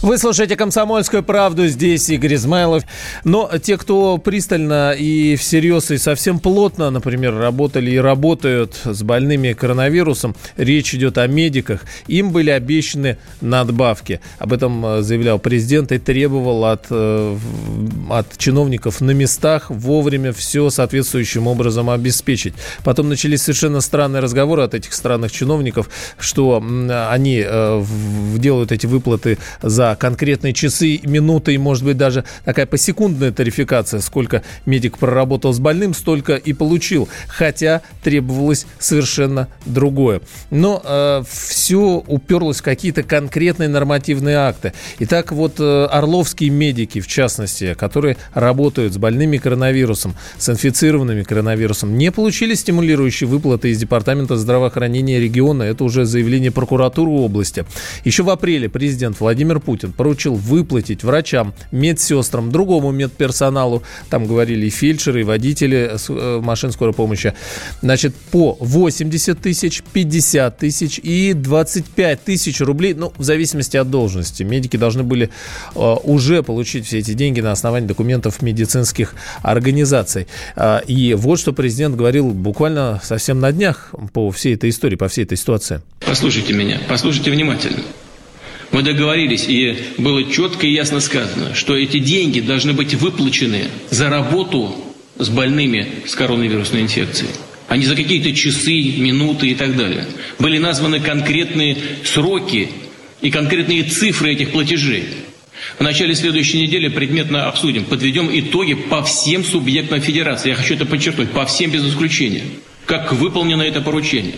Вы слушаете «Комсомольскую правду», здесь Игорь Измайлов. Но те, кто пристально и всерьез, и совсем плотно, например, работали и работают с больными коронавирусом, речь идет о медиках, им были обещаны надбавки. Об этом э, заявлял президент и требовал от, э, от чиновников на местах вовремя все соответствующим образом обеспечить. Потом начались совершенно странные разговоры от этих странных чиновников, что они э, делают эти выплаты за конкретные часы, минуты и, может быть, даже такая посекундная тарификация, сколько медик проработал с больным, столько и получил. Хотя требовалось совершенно другое. Но э, все уперлось в какие-то конкретные нормативные акты. Итак, вот э, орловские медики, в частности, которые работают с больными коронавирусом, с инфицированными коронавирусом, не получили стимулирующие выплаты из Департамента здравоохранения региона. Это уже заявление прокуратуры области. Еще в апреле президент Владимир Путин Путин поручил выплатить врачам, медсестрам, другому медперсоналу, там говорили и фельдшеры, и водители э, машин скорой помощи, значит, по 80 тысяч, 50 тысяч и 25 тысяч рублей, ну, в зависимости от должности. Медики должны были э, уже получить все эти деньги на основании документов медицинских организаций. Э, и вот что президент говорил буквально совсем на днях по всей этой истории, по всей этой ситуации. Послушайте меня, послушайте внимательно. Мы договорились, и было четко и ясно сказано, что эти деньги должны быть выплачены за работу с больными с коронавирусной инфекцией а не за какие-то часы, минуты и так далее. Были названы конкретные сроки и конкретные цифры этих платежей. В начале следующей недели предметно обсудим, подведем итоги по всем субъектам федерации. Я хочу это подчеркнуть, по всем без исключения. Как выполнено это поручение.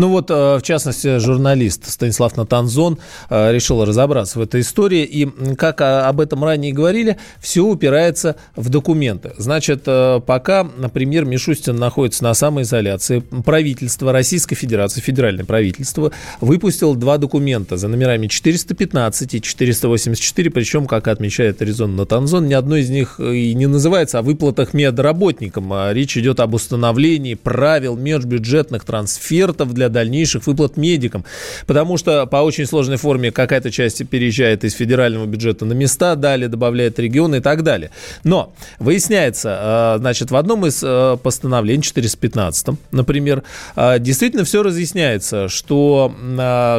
Ну вот, э, в частности, журналист Станислав Натанзон э, решил разобраться в этой истории. И, как об этом ранее говорили, все упирается в документы. Значит, э, пока, например, Мишустин находится на самоизоляции, правительство Российской Федерации, федеральное правительство, выпустило два документа за номерами 415 и 484, причем, как отмечает Резон Натанзон, ни одно из них и не называется о выплатах медработникам. А речь идет об установлении правил межбюджетных трансфертов для дальнейших выплат медикам. Потому что по очень сложной форме какая-то часть переезжает из федерального бюджета на места, далее добавляет регионы и так далее. Но выясняется, э, значит, в одном из э, постановлений, 415, например, э, действительно все разъясняется, что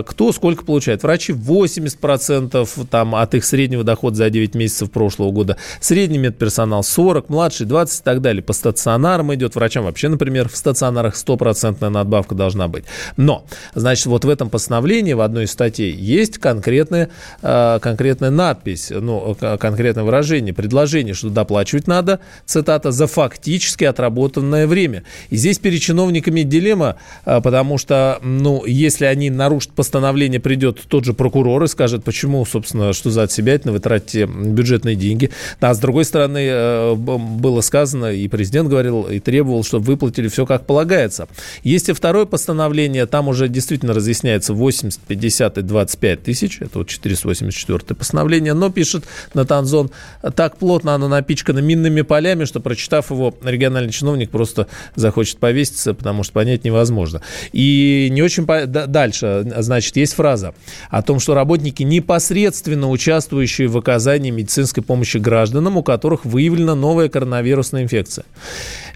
кто сколько получает. Врачи 80% там, от их среднего дохода за 9 месяцев прошлого года, средний медперсонал 40, младший 20 и так далее. По стационарам идет, врачам вообще, например, в стационарах стопроцентная надбавка должна быть. Но, значит, вот в этом постановлении, в одной из статей, есть конкретная, э, конкретная надпись, ну, конкретное выражение, предложение, что доплачивать надо, цитата, за фактически отработанное время. И здесь перед чиновниками дилемма, э, потому что, ну, если они нарушат постановление, придет тот же прокурор и скажет, почему, собственно, что за отсебятина вы тратите бюджетные деньги. А с другой стороны, э, было сказано, и президент говорил, и требовал, чтобы выплатили все как полагается. Есть и второе постановление, постановление, там уже действительно разъясняется 80, 50 и 25 тысяч, это вот 484 постановление, но пишет Натанзон, так плотно оно напичкано минными полями, что прочитав его, региональный чиновник просто захочет повеситься, потому что понять невозможно. И не очень по... дальше, значит, есть фраза о том, что работники, непосредственно участвующие в оказании медицинской помощи гражданам, у которых выявлена новая коронавирусная инфекция.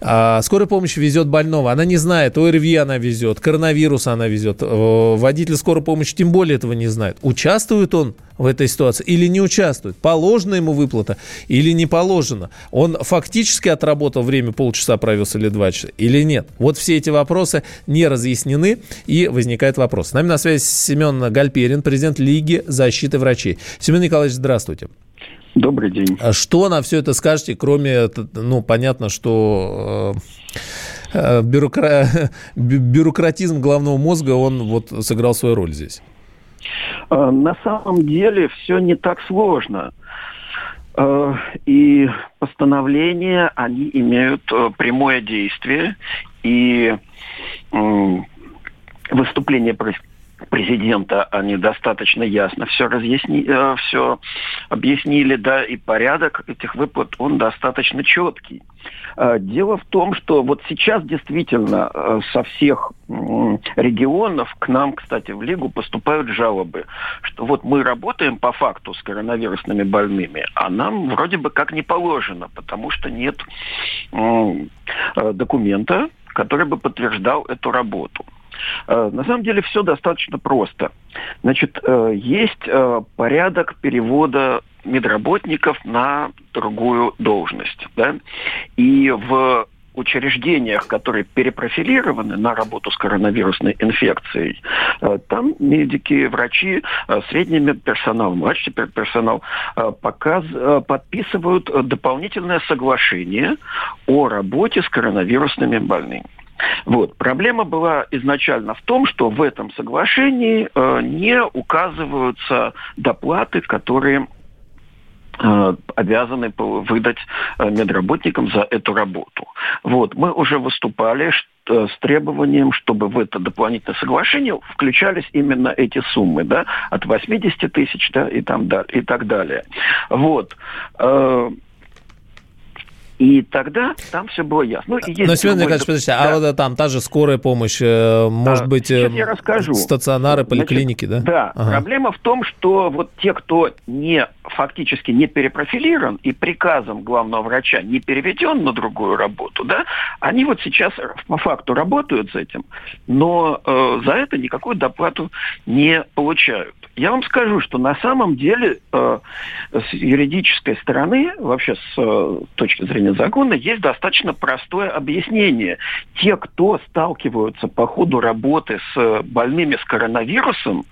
А, скорая помощь везет больного, она не знает, ОРВИ она везет, коронавирус она везет, водитель скорой помощи тем более этого не знает. Участвует он в этой ситуации или не участвует? Положена ему выплата или не положена? Он фактически отработал время, полчаса провез или два часа, или нет? Вот все эти вопросы не разъяснены, и возникает вопрос. С нами на связи Семен Гальперин, президент Лиги защиты врачей. Семен Николаевич, здравствуйте. Добрый день. А что на все это скажете, кроме, ну, понятно, что э, э бюрокра... бюрократизм головного мозга, он вот сыграл свою роль здесь? Э, на самом деле все не так сложно. И постановления, они имеют прямое действие, и выступление президента они достаточно ясно все, разъясни, э, все объяснили, да, и порядок этих выплат, он достаточно четкий. Э, дело в том, что вот сейчас действительно э, со всех регионов к нам, кстати, в Лигу поступают жалобы, что вот мы работаем по факту с коронавирусными больными, а нам вроде бы как не положено, потому что нет документа, который бы подтверждал эту работу. Э, на самом деле все достаточно просто. Значит, э, есть э, порядок перевода медработников на другую должность. Да? И в учреждениях, которые перепрофилированы на работу с коронавирусной инфекцией, там медики, врачи, средний медперсонал, младший медперсонал показ, подписывают дополнительное соглашение о работе с коронавирусными больными. Вот. Проблема была изначально в том, что в этом соглашении э, не указываются доплаты, которые э, обязаны выдать э, медработникам за эту работу. Вот. Мы уже выступали что, с требованием, чтобы в это дополнительное соглашение включались именно эти суммы, да, от 80 тысяч, да, и, там, да, и так далее. Вот. Э, и тогда там все было ясно. Ну, и Но, Семен Николаевич, подождите, а да. а вот там та же скорая помощь, э, может а, быть, я эм, расскажу. стационары, поликлиники, Значит, да? Да. Ага. Проблема в том, что вот те, кто не фактически не перепрофилирован и приказом главного врача не переведен на другую работу, да, они вот сейчас по факту работают с этим, но э, за это никакую доплату не получают. Я вам скажу, что на самом деле э, с юридической стороны, вообще с э, точки зрения закона, есть достаточно простое объяснение. Те, кто сталкиваются по ходу работы с больными с коронавирусом,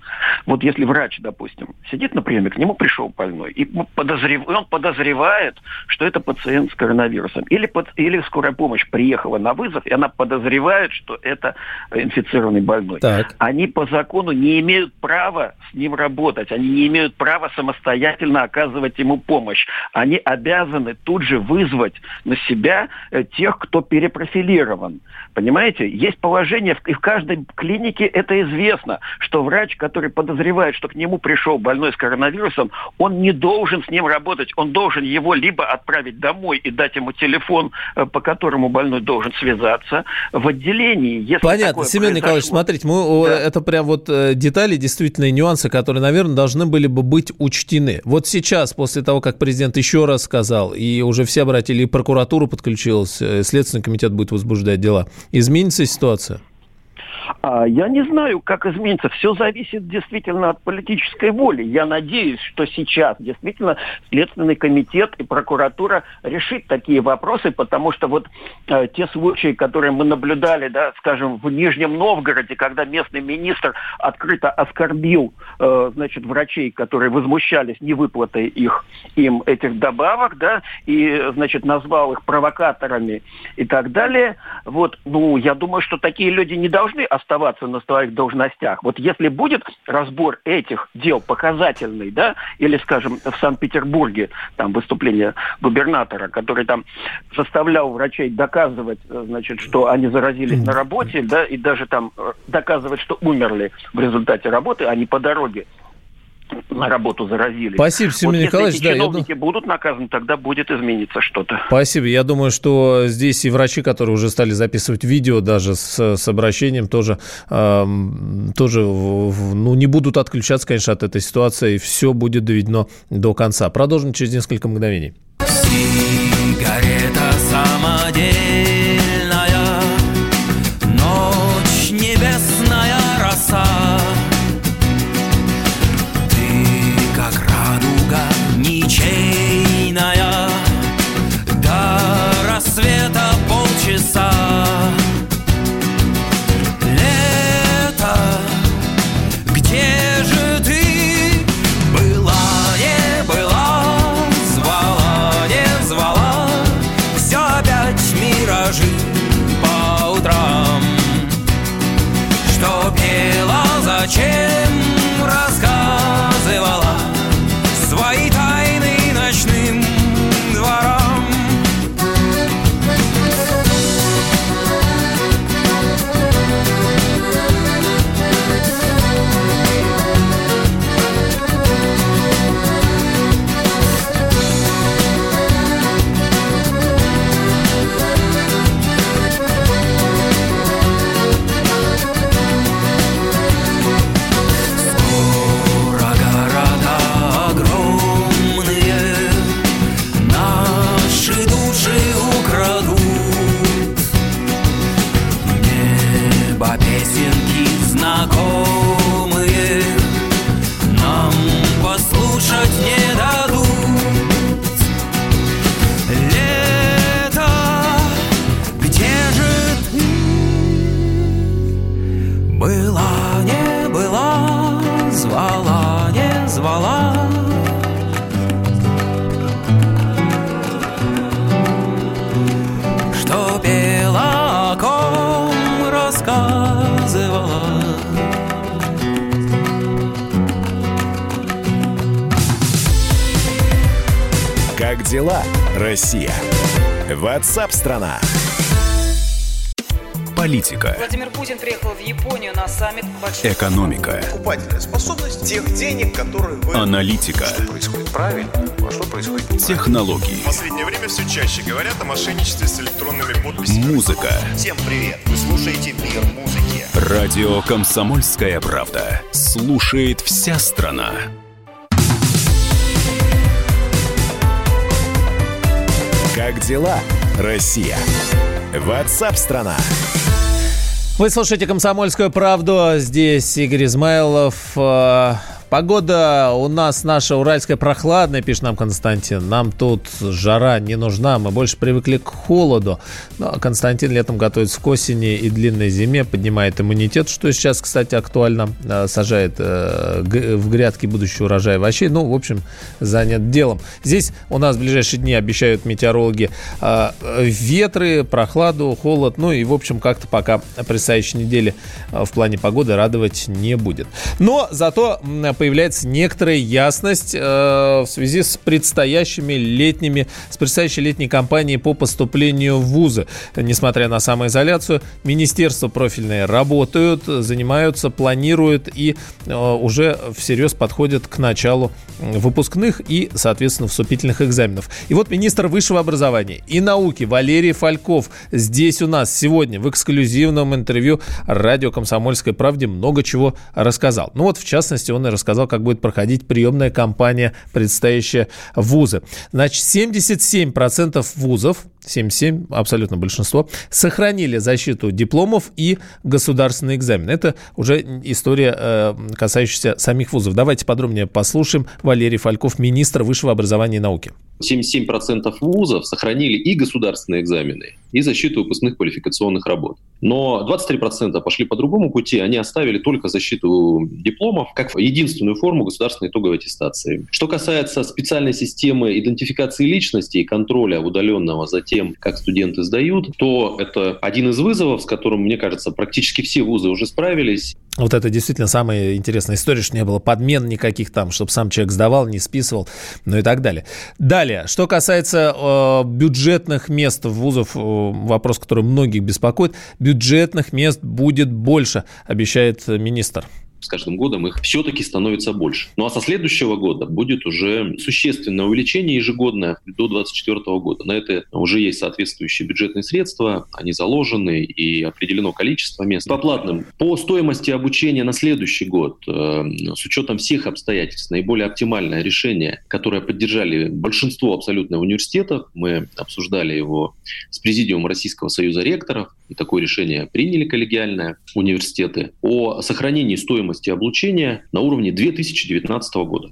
вот если врач, допустим, сидит на приеме, к нему пришел больной, и подозрев... он подозревает, что это пациент с коронавирусом, или, под... или скорая помощь приехала на вызов, и она подозревает, что это инфицированный больной. Так. Они по закону не имеют права с ним работать. Они не имеют права самостоятельно оказывать ему помощь. Они обязаны тут же вызвать на себя э, тех, кто перепрофилирован. Понимаете? Есть положение, и в каждой клинике это известно, что врач, который подозревает, что к нему пришел больной с коронавирусом, он не должен с ним работать. Он должен его либо отправить домой и дать ему телефон, э, по которому больной должен связаться, в отделении. Если Понятно. Семен Николаевич, смотрите, мы, да. это прям вот э, детали, действительно нюансы, которые которые, наверное, должны были бы быть учтены. Вот сейчас, после того, как президент еще раз сказал, и уже все обратили, и прокуратура подключилась, э, Следственный комитет будет возбуждать дела, изменится ситуация? А, я не знаю, как изменится. Все зависит действительно от политической воли. Я надеюсь, что сейчас действительно Следственный комитет и прокуратура решит такие вопросы, потому что вот э, те случаи, которые мы наблюдали, да, скажем, в Нижнем Новгороде, когда местный министр открыто оскорбил, э, значит, врачей, которые возмущались невыплатой их им этих добавок, да, и, значит, назвал их провокаторами и так далее. Вот, ну, я думаю, что такие люди не должны оставаться на своих должностях. Вот если будет разбор этих дел показательный, да, или, скажем, в Санкт-Петербурге, там выступление губернатора, который там заставлял врачей доказывать, э, значит, что они заразились на работе, да, и даже там э, доказывать, что умерли в результате работы, а не по дороге на работу заразились. Спасибо, Семен вот Николаевич. Если эти да, чиновники я... будут наказаны, тогда будет измениться что-то. Спасибо. Я думаю, что здесь и врачи, которые уже стали записывать видео даже с, с обращением, тоже, э, тоже ну, не будут отключаться, конечно, от этой ситуации. И все будет доведено до конца. Продолжим через несколько мгновений. Сигарета самодельная Японию на саммит большой... Экономика. Покупательная способность тех денег, которые вы... Аналитика. Что происходит правильно, а что происходит неправильно. Технологии. В последнее время все чаще говорят о мошенничестве с электронными подписями. Музыка. Всем привет! Вы слушаете «Мир музыки». Радио «Комсомольская правда». Слушает вся страна. Как дела, Россия? Ватсап-страна! Вы слушаете «Комсомольскую правду». Здесь Игорь Измайлов. Погода у нас наша уральская прохладная, пишет нам Константин. Нам тут жара не нужна, мы больше привыкли к холоду. Но Константин летом готовится к осени и длинной зиме, поднимает иммунитет, что сейчас, кстати, актуально. Э, сажает э, в грядки будущий урожай овощей. Ну, в общем, занят делом. Здесь у нас в ближайшие дни обещают метеорологи э, ветры, прохладу, холод. Ну и, в общем, как-то пока предстоящей неделе в плане погоды радовать не будет. Но зато появляется некоторая ясность э, в связи с предстоящими летними, с предстоящей летней кампанией по поступлению в вузы. Несмотря на самоизоляцию, министерства профильные работают, занимаются, планируют и э, уже всерьез подходят к началу выпускных и, соответственно, вступительных экзаменов. И вот министр высшего образования и науки Валерий Фальков здесь у нас сегодня в эксклюзивном интервью радио «Комсомольской правде» много чего рассказал. Ну вот, в частности, он и рассказал рассказал, как будет проходить приемная кампания, предстоящая вузы. Значит, 77% вузов 77, абсолютно большинство, сохранили защиту дипломов и государственный экзамен. Это уже история, э, касающаяся самих вузов. Давайте подробнее послушаем Валерий Фальков, министр высшего образования и науки. 77% вузов сохранили и государственные экзамены, и защиту выпускных квалификационных работ. Но 23% пошли по другому пути, они оставили только защиту дипломов как единственную форму государственной итоговой аттестации. Что касается специальной системы идентификации личности и контроля удаленного за тем, как студенты сдают, то это один из вызовов, с которым, мне кажется, практически все вузы уже справились. Вот это действительно самая интересная история, что не было подмен никаких там, чтобы сам человек сдавал, не списывал, ну и так далее. Далее, что касается э, бюджетных мест в вузов, э, вопрос, который многих беспокоит, бюджетных мест будет больше, обещает министр с каждым годом их все-таки становится больше. Ну а со следующего года будет уже существенное увеличение ежегодное до 2024 года. На это уже есть соответствующие бюджетные средства, они заложены и определено количество мест. По платным, по стоимости обучения на следующий год, э, с учетом всех обстоятельств, наиболее оптимальное решение, которое поддержали большинство абсолютно университетов, мы обсуждали его с Президиумом Российского союза ректоров, и такое решение приняли коллегиальное университеты, о сохранении стоимости облучения на уровне 2019 года.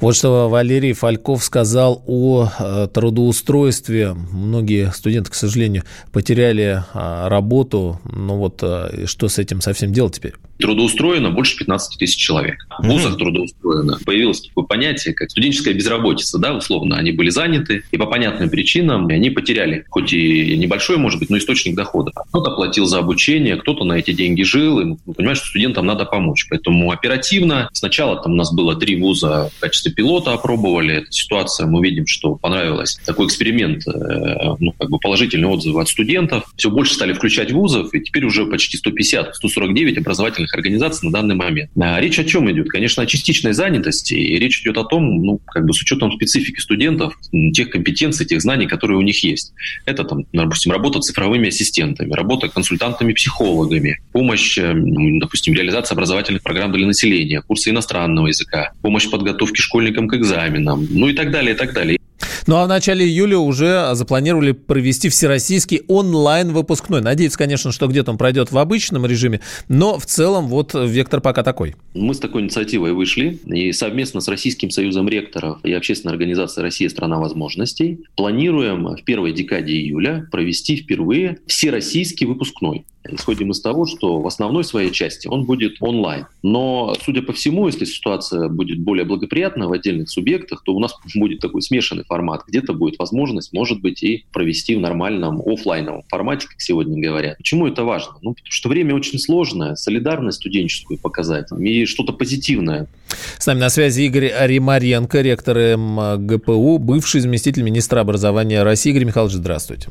Вот что Валерий Фальков сказал о э, трудоустройстве. Многие студенты, к сожалению, потеряли а, работу. Ну вот э, что с этим совсем делать теперь? Трудоустроено больше 15 тысяч человек. В вузах трудоустроено. Появилось такое понятие, как студенческая безработица, да, условно. Они были заняты, и по понятным причинам они потеряли, хоть и небольшой, может быть, но источник дохода. Кто-то платил за обучение, кто-то на эти деньги жил, и ну, понимаешь, что студентам надо помочь. Поэтому оперативно. Сначала там у нас было три вуза в качестве пилота опробовали. Эта ситуация, мы видим, что понравилось. Такой эксперимент, э, ну, как бы положительные отзывы от студентов. Все больше стали включать вузов, и теперь уже почти 150, 149 образовательных организаций на данный момент. А речь о чем идет? Конечно, о частичной занятости. И речь идет о том, ну, как бы с учетом специфики студентов, тех компетенций, тех знаний, которые у них есть. Это, там, допустим, работа цифровыми ассистентами, работа консультантами-психологами, помощь, э, допустим, реализация образовательных программ для населения, курсы иностранного языка, помощь подготовки школьникам к экзаменам, ну и так далее, и так далее. Ну а в начале июля уже запланировали провести всероссийский онлайн-выпускной. Надеюсь, конечно, что где-то он пройдет в обычном режиме, но в целом вот вектор пока такой. Мы с такой инициативой вышли и совместно с Российским союзом ректоров и общественной организацией «Россия – страна возможностей» планируем в первой декаде июля провести впервые всероссийский выпускной. Исходим из того, что в основной своей части он будет онлайн. Но, судя по всему, если ситуация будет более благоприятна в отдельных субъектах, то у нас будет такой смешанный формат. Где-то будет возможность, может быть, и провести в нормальном офлайновом формате, как сегодня говорят. Почему это важно? Ну, потому что время очень сложное, солидарность студенческую показать и что-то позитивное. С нами на связи Игорь Аримаренко, ректор МГПУ, бывший заместитель министра образования России. Игорь Михайлович, здравствуйте.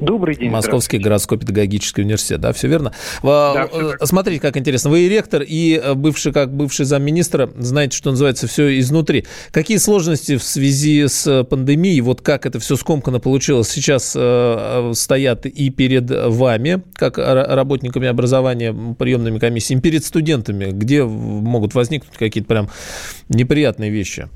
Добрый день. Московский городской педагогический университет, да, все верно? Да, э, Смотрите, как интересно. Вы и ректор, и э, бывший, как бывший замминистра, знаете, что называется, все изнутри. Какие сложности в связи с пандемией, вот как это все скомканно получилось, сейчас э, стоят и перед вами, как работниками образования, приемными комиссиями, перед студентами, где могут возникнуть какие-то прям неприятные вещи?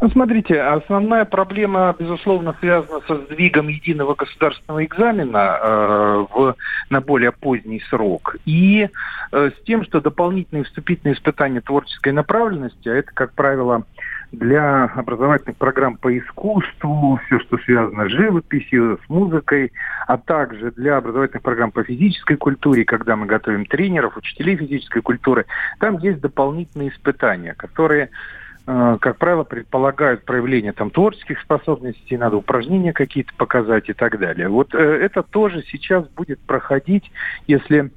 Ну, смотрите, основная проблема, безусловно, связана со сдвигом единого государственного экзамена э, в, на более поздний срок и э, с тем, что дополнительные вступительные испытания творческой направленности, а это, как правило, для образовательных программ по искусству, все, что связано с живописью, с музыкой, а также для образовательных программ по физической культуре, когда мы готовим тренеров, учителей физической культуры, там есть дополнительные испытания, которые как правило, предполагают проявление там творческих способностей, надо упражнения какие-то показать и так далее. Вот э, это тоже сейчас будет проходить, если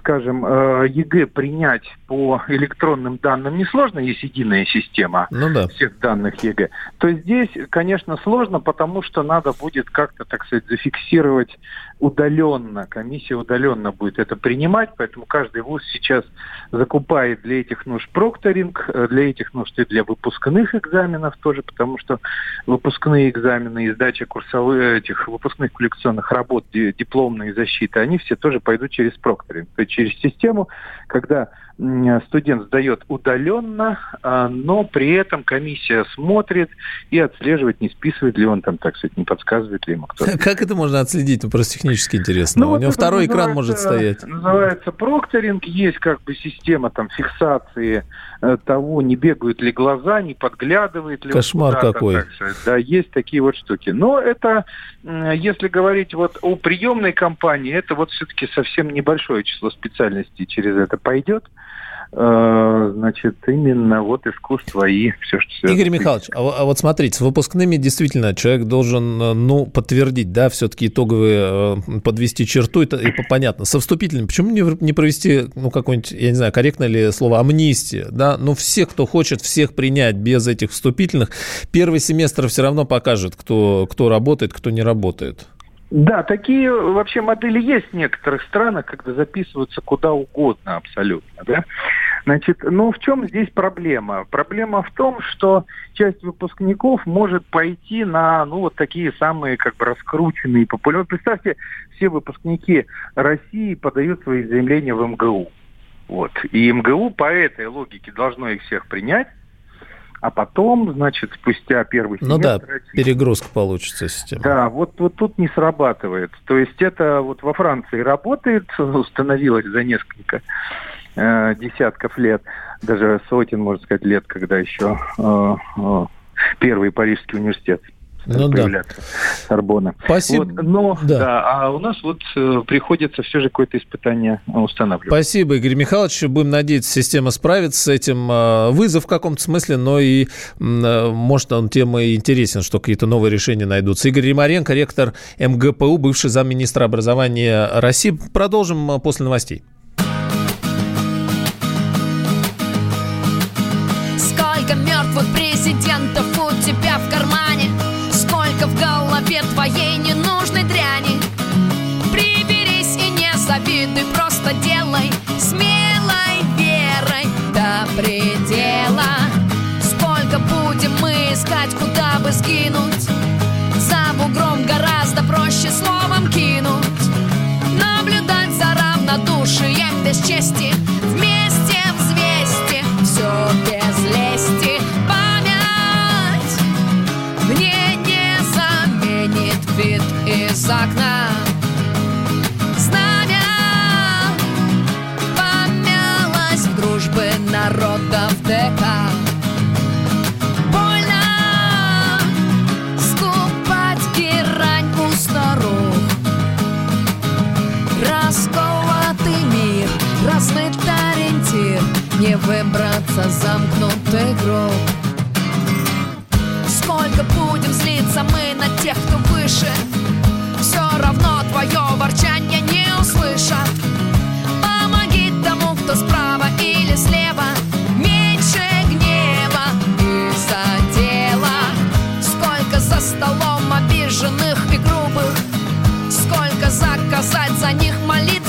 скажем, э, ЕГЭ принять по электронным данным несложно, есть единая система ну, да. всех данных ЕГЭ, то здесь, конечно, сложно, потому что надо будет как-то, так сказать, зафиксировать удаленно, комиссия удаленно будет это принимать, поэтому каждый вуз сейчас закупает для этих нужд прокторинг, э, для этих нужд и для выпускных экзаменов тоже, потому что выпускные экзамены и сдача курсовых этих выпускных квалификационных работ, дипломные защиты, они все тоже пойдут через прокторинг, то есть через систему, когда студент сдает удаленно, а, но при этом комиссия смотрит и отслеживает, не списывает ли он там, так сказать, не подсказывает ли ему кто-то. Как это можно отследить? Ну, просто технически интересно. Ну, У вот него второй экран может стоять. Называется прокторинг. Есть как бы система там фиксации э, того, не бегают ли глаза, не подглядывает ли Кошмар какой. Так Да, есть такие вот штуки. Но это, если говорить вот о приемной кампании, это вот все-таки совсем небольшое число специальностей через это пойдет. Э, значит, именно вот искусство и все, что. Игорь Михайлович, а, а вот смотрите, с выпускными действительно человек должен, э, ну, подтвердить, да, все-таки итоговые, э, подвести черту, это и понятно. Со вступительным, почему не, не провести, ну, какой-нибудь, я не знаю, корректно ли слово, амнистия, да, ну, все, кто хочет всех принять без этих вступительных, первый семестр все равно покажет, кто, кто работает, кто не работает. Да, такие вообще модели есть в некоторых странах, когда записываются куда угодно абсолютно. Да? Значит, но в чем здесь проблема? Проблема в том, что часть выпускников может пойти на ну, вот такие самые как бы раскрученные, популярные. Представьте, все выпускники России подают свои заявления в МГУ. Вот. И МГУ по этой логике должно их всех принять, а потом, значит, спустя первый семестр... Ну да, перегрузка получится система. Да, вот, вот тут не срабатывает. То есть это вот во Франции работает, установилось за несколько э, десятков лет, даже сотен, можно сказать, лет, когда еще э, э, первый Парижский университет ну, появляться да. Сорбона. Спасибо. Вот, но, да. да, а у нас вот э, приходится все же какое-то испытание устанавливать. Спасибо, Игорь Михайлович. Будем надеяться, система справится с этим. Э, вызов в каком-то смысле, но и, э, может, он тем и интересен, что какие-то новые решения найдутся. Игорь Римаренко, ректор МГПУ, бывший замминистра образования России. Продолжим э, после новостей. Куда выбраться замкнутый круг Сколько будем злиться мы на тех, кто выше? Все равно твое ворчание не услышат. Помоги тому, кто справа или слева. Меньше гнева из-за дела. Сколько за столом обиженных и грубых. Сколько заказать за них молитв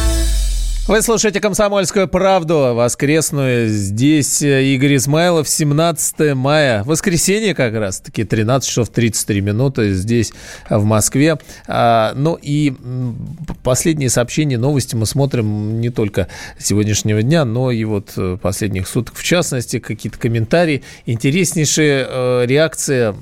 Вы слушаете «Комсомольскую правду» воскресную. Здесь э, Игорь Измайлов, 17 мая. Воскресенье как раз-таки, 13 часов 33 минуты здесь, в Москве. А, ну и последние сообщения, новости мы смотрим не только сегодняшнего дня, но и вот э, последних суток. В частности, какие-то комментарии. Интереснейшая э, реакция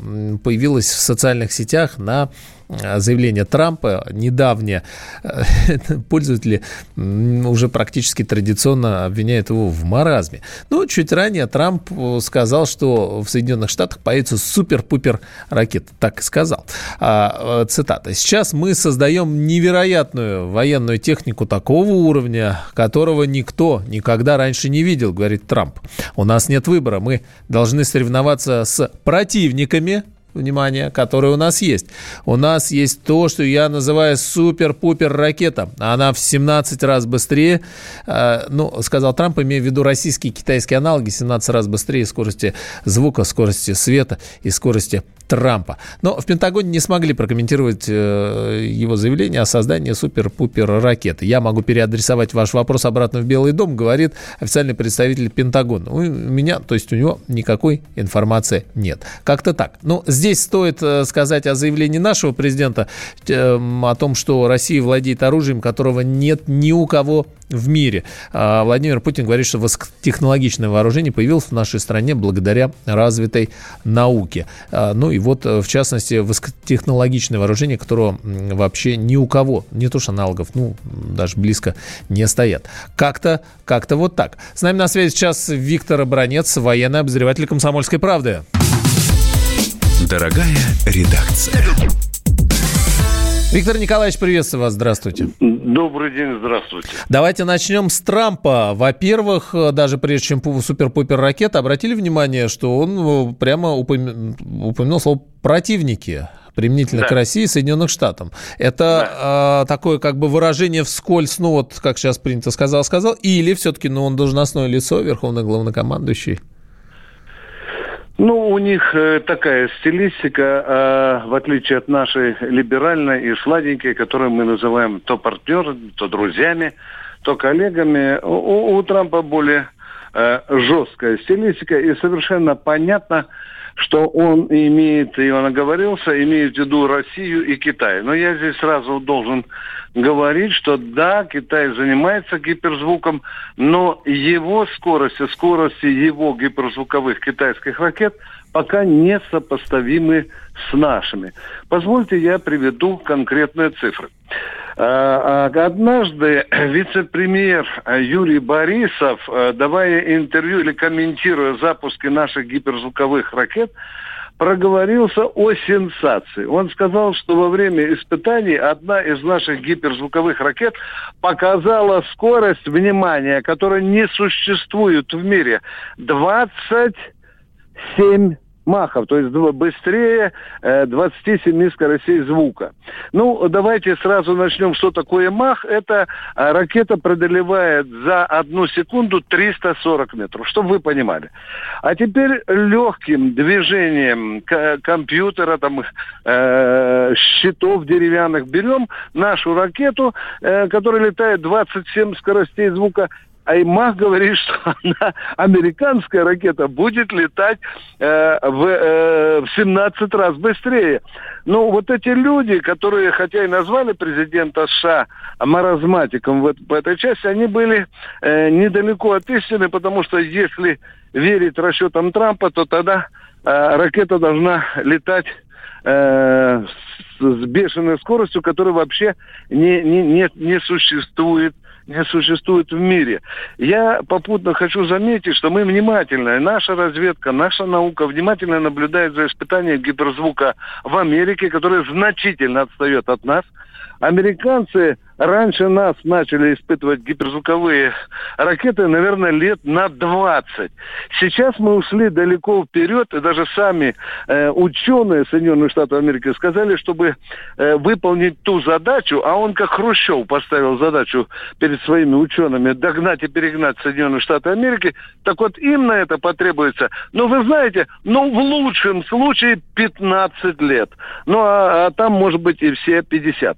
появилась в социальных сетях на э, заявление Трампа недавнее. Э, Пользователи уже практически традиционно обвиняют его в маразме. Ну, чуть ранее Трамп э, сказал, что в Соединенных Штатах появится супер-пупер ракета. Так и сказал. А, э, цитата. «Сейчас мы создаем невероятную военную технику такого уровня, которого никто никогда раньше не видел», говорит Трамп. «У нас нет выбора. Мы должны соревноваться с противниками, внимание, которые у нас есть. У нас есть то, что я называю супер-пупер ракета. Она в 17 раз быстрее, э, ну, сказал Трамп, имея в виду российские и китайские аналоги, 17 раз быстрее скорости звука, скорости света и скорости Трампа. Но в Пентагоне не смогли прокомментировать э, его заявление о создании супер-пупер ракеты. Я могу переадресовать ваш вопрос обратно в Белый дом, говорит официальный представитель Пентагона. У меня, то есть у него никакой информации нет. Как-то так. Ну, здесь стоит э, сказать о заявлении нашего президента э, о том, что Россия владеет оружием, которого нет ни у кого в мире. А Владимир Путин говорит, что высокотехнологичное вооружение появилось в нашей стране благодаря развитой науке. А, Ну и вот, э, в частности, высокотехнологичное вооружение, которого вообще ни у кого, не то что аналогов, ну, даже близко не стоят. Как-то, как-то вот так. С нами на связи сейчас Виктор Бронец, военный обозреватель «Комсомольской правды». Дорогая редакция. Виктор Николаевич, приветствую вас, здравствуйте. Добрый день, здравствуйте. Давайте начнем с Трампа. Во-первых, даже прежде чем пу- супер-пупер ракета, обратили внимание, что он э, прямо упомя- упомянул слово противники применительно Да. к России и Соединенным Штатам. Это э, такое как бы выражение вскользь, ну вот как сейчас принято сказал, сказал, или все-таки, ну он должностное лицо, верховный главнокомандующий? Ну, у них э, такая стилистика, э, в отличие от нашей либеральной и сладенькой, которую мы называем то партнерами, то друзьями, то коллегами. У, у Трампа более э, жесткая стилистика и совершенно понятно, что он имеет, и он оговорился, имеет в виду Россию и Китай. Но я здесь сразу должен говорить, что да, Китай занимается гиперзвуком, но его скорость и скорости его гиперзвуковых китайских ракет пока не сопоставимы с нашими. Позвольте я приведу конкретные цифры. А, а, однажды вице-премьер Юрий Борисов, э, давая интервью или комментируя запуски наших гиперзвуковых ракет, проговорился о сенсации. Он сказал, что во время испытаний одна из наших гиперзвуковых ракет показала скорость, внимания, которая не существует в мире. 27 махов, то есть быстрее 27 э, скоростей звука. Ну, давайте сразу начнем, что такое мах. Это э, ракета преодолевает за одну секунду 340 метров, чтобы вы понимали. А теперь легким движением компьютера, там, э, щитов деревянных берем нашу ракету, э, которая летает 27 скоростей звука, Аймах говорит, что она, американская ракета будет летать э, в, э, в 17 раз быстрее. Ну, вот эти люди, которые, хотя и назвали президента США маразматиком в, в этой части, они были э, недалеко от истины, потому что если верить расчетам Трампа, то тогда э, ракета должна летать э, с, бешеной скоростью, которая вообще не, не, не, не существует не существует в мире. Я попутно хочу заметить, что мы внимательно, наша разведка, наша наука внимательно наблюдает за испытанием гиперзвука в Америке, которая значительно отстает от нас. Американцы раньше нас начали испытывать гиперзвуковые ракеты, наверное, лет на 20. Сейчас мы ушли далеко вперед, и даже сами э, ученые Соединенных Штатов Америки сказали, чтобы э, выполнить ту задачу, а он как Хрущев поставил задачу перед своими учеными догнать и перегнать Соединенные Штаты Америки, так вот им на это потребуется, ну вы знаете, ну в лучшем случае 15 лет, ну а, а там может быть и все 50.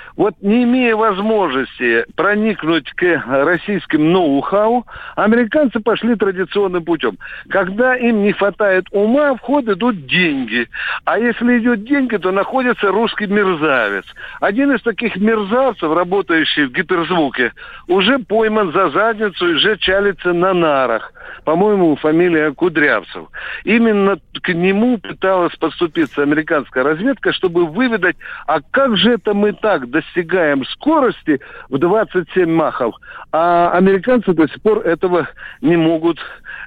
Вот не имея возможности проникнуть к российским ноу-хау, американцы пошли традиционным путем. Когда им не хватает ума, в ход идут деньги. А если идет деньги, то находится русский мерзавец. Один из таких мерзавцев, работающий в гиперзвуке, уже пойман за задницу и уже чалится на нарах. По-моему, фамилия Кудрявцев. Именно к нему пыталась подступиться американская разведка, чтобы выведать, а как же это мы так достигаем скорости в 27 махов, а американцы до сих пор этого не могут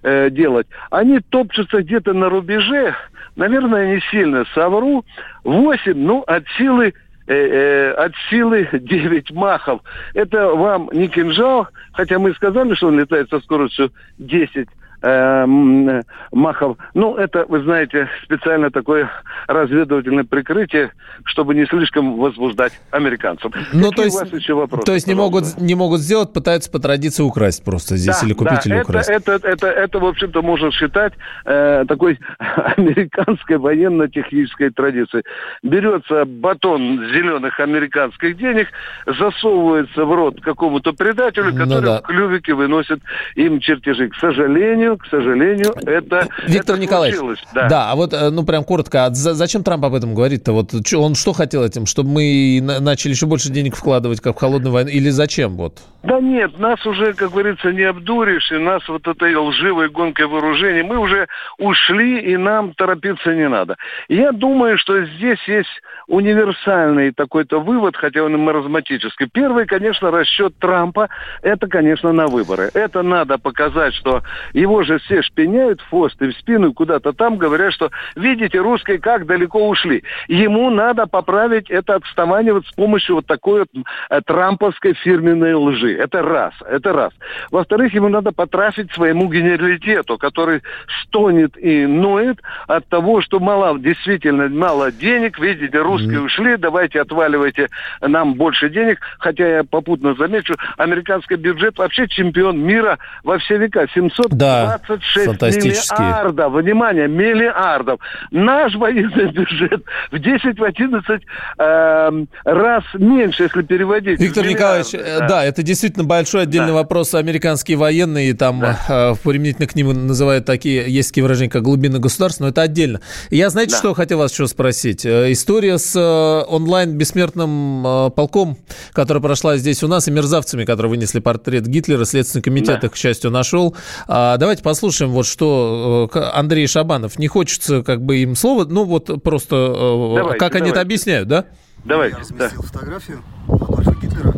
э, делать. Они топчутся где-то на рубеже, наверное, не сильно совру, 8, ну, от силы э, э, от силы 9 махов. Это вам не кинжал, хотя мы сказали, что он летает со скоростью 10 э, Махов. Ну, это, вы знаете, специально такое разведывательное прикрытие, чтобы не слишком возбуждать американцев. Ну, то есть, у вас еще вопросы? То есть не могут, не могут сделать, пытаются по традиции украсть просто здесь да, или купить да, или это, украсть? Это, это, это, это, в общем-то, можно считать э, такой американской военно-технической традицией. Берется батон зеленых американских денег, засовывается в рот какому-то предателю, ну который ну, да. в клювике выносит им чертежи. К сожалению, к сожалению, это Виктор это Николаевич, да. да, а вот, э, ну, прям коротко, а зачем Трамп об этом говорит-то? Вот он что хотел этим, чтобы мы начали еще больше денег вкладывать, как в холодную войну, или зачем вот? Да нет, нас уже, как говорится, не обдуришь, и нас вот этой лживой гонкой вооружений, мы уже ушли, и нам торопиться не надо. Я думаю, что здесь есть универсальный такой-то вывод, хотя он и маразматический. Первый, конечно, расчет Трампа, это, конечно, на выборы. Это надо показать, что его же все шпиняют в хвост и в спину, куда-то там говорят, что видите, русские как далеко ушли. Ему надо поправить это отставание вот с помощью вот такой вот э, трамповской фирменной лжи. Это раз. Это раз. Во-вторых, ему надо потрафить своему генералитету, который стонет и ноет от того, что мало, действительно мало денег, видите, русские mm-hmm. ушли, давайте отваливайте нам больше денег. Хотя я попутно замечу, американский бюджет вообще чемпион мира во все века. 700 да, Да, 26 фантастические. миллиардов, внимание, миллиардов. Наш военный бюджет в 10-11 эм, раз меньше, если переводить. Виктор Николаевич, э, да. это действительно большой отдельный Да. вопрос. Американские военные, там э, применительно к ним называют такие, есть такие выражения, как глубины государства, но это отдельно. Я, знаете, Да. что хотел вас еще спросить? Э, История с э, онлайн-бессмертным э, полком, которая прошла здесь у нас, и мерзавцами, которые вынесли портрет Гитлера, Следственный комитет Да. их, к счастью, нашел. А, Давайте послушаем, вот что э, Андрей Шабанов. Не хочется как бы им слово, ну вот просто э, Давайте, как они это давайте. объясняют, да? Давайте, Я да. разместил фотографию Адольфа Гитлера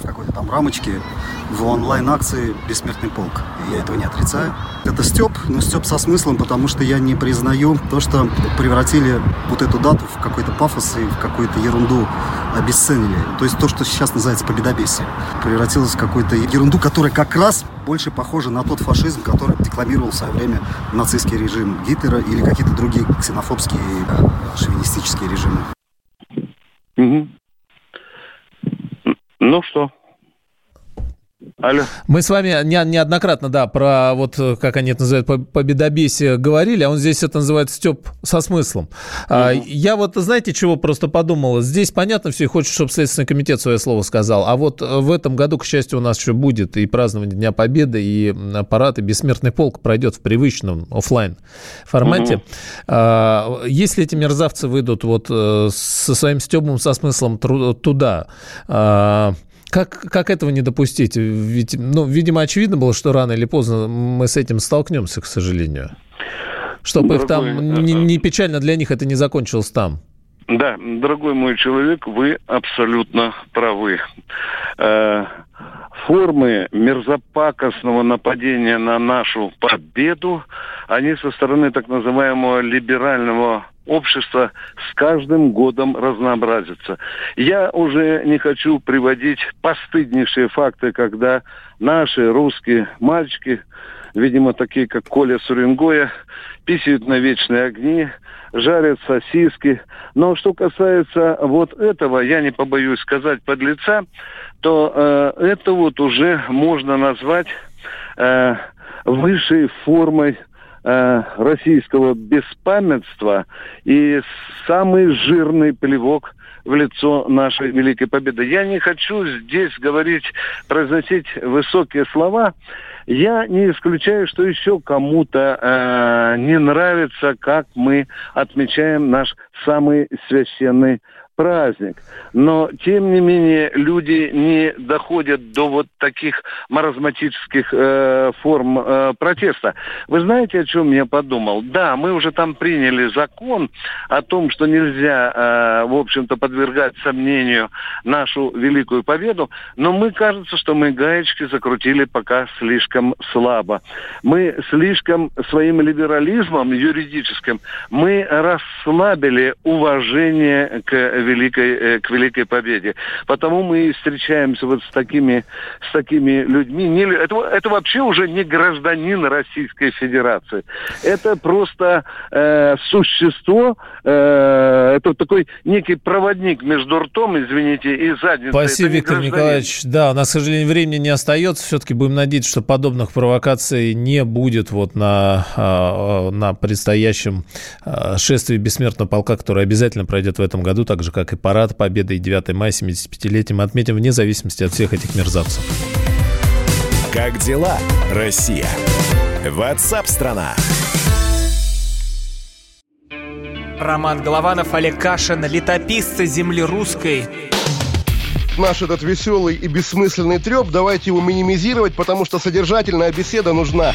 в какой-то там рамочке в онлайн-акции «Бессмертный полк». И я этого не отрицаю. Это степ, но степ со смыслом, потому что я не признаю то, что превратили вот эту дату в какой-то пафос и в какую-то ерунду обесценили. То есть то, что сейчас называется победобесие, превратилось в какую-то ерунду, которая как раз больше похожа на тот фашизм, который декламировал в свое время нацистский режим Гитлера или какие-то другие ксенофобские, э, шовинистические режимы. Мгм. Ну что? Алло. Мы с вами не- неоднократно, да, про вот, э, как они это называют, по- победобесие говорили, а он здесь это называет степ со смыслом. А, я вот, знаете, чего просто подумал? Здесь понятно все, и хочет, чтобы Следственный комитет свое слово сказал. А вот э, в этом году, к счастью, у нас еще будет и празднование Дня Победы, и м, аппарат, и бессмертный полк пройдет в привычном оффлайн формате. А, если эти мерзавцы выйдут вот э, со своим стебом со смыслом тру- туда, а, как, как этого не допустить? Ведь, ну, видимо, очевидно было, что рано или поздно мы с этим столкнемся, к сожалению. Чтобы их Дорогой, там не, не печально для них это не закончилось там. Да, дорогой мой человек, вы абсолютно правы. Э, Формы мерзопакостного нападения на нашу победу, они со стороны так называемого либерального общества с каждым годом разнообразятся. Я уже не хочу приводить постыднейшие факты, когда наши русские мальчики, видимо, такие как Коля Суренгоя, писают на вечные огни, жарят сосиски. Но что касается вот этого, я не побоюсь сказать подлеца, то э, это вот уже можно назвать э, высшей формой э, российского беспамятства и самый жирный плевок в лицо нашей великой победы. Я не хочу здесь говорить, произносить высокие слова. Я не исключаю, что еще кому-то э, не нравится, как мы отмечаем наш самый священный праздник. Но, тем не менее, люди не доходят до вот таких маразматических э, форм э, протеста. Вы знаете, о чем я подумал? Да, мы уже там приняли закон о том, что нельзя, э, в общем-то, подвергать сомнению нашу великую победу, но мы, кажется, что мы гаечки закрутили пока слишком слабо. Мы слишком своим либерализмом юридическим мы расслабили уважение к великой, э, к великой победе. Потому мы встречаемся вот с такими, с такими людьми. Не, это, это вообще уже не гражданин Российской Федерации. Это просто э, существо, э, это такой некий проводник между ртом, извините, и задницей. Спасибо, Виктор гражданин. Николаевич. Да, у нас, к сожалению, времени не остается. Все-таки будем надеяться, что подобных провокаций не будет вот на, а, на предстоящем а, шествии бессмертного полка, которое обязательно пройдет в этом году, так же, как и парад Победы и 9 мая 75-летие. Мы отметим вне зависимости от всех этих мерзавцев. Как дела, Россия? Ватсап-страна! Роман Голованов, Олег Кашин, летописцы земли русской. Наш этот веселый и бессмысленный треп, давайте его минимизировать, потому что содержательная беседа нужна.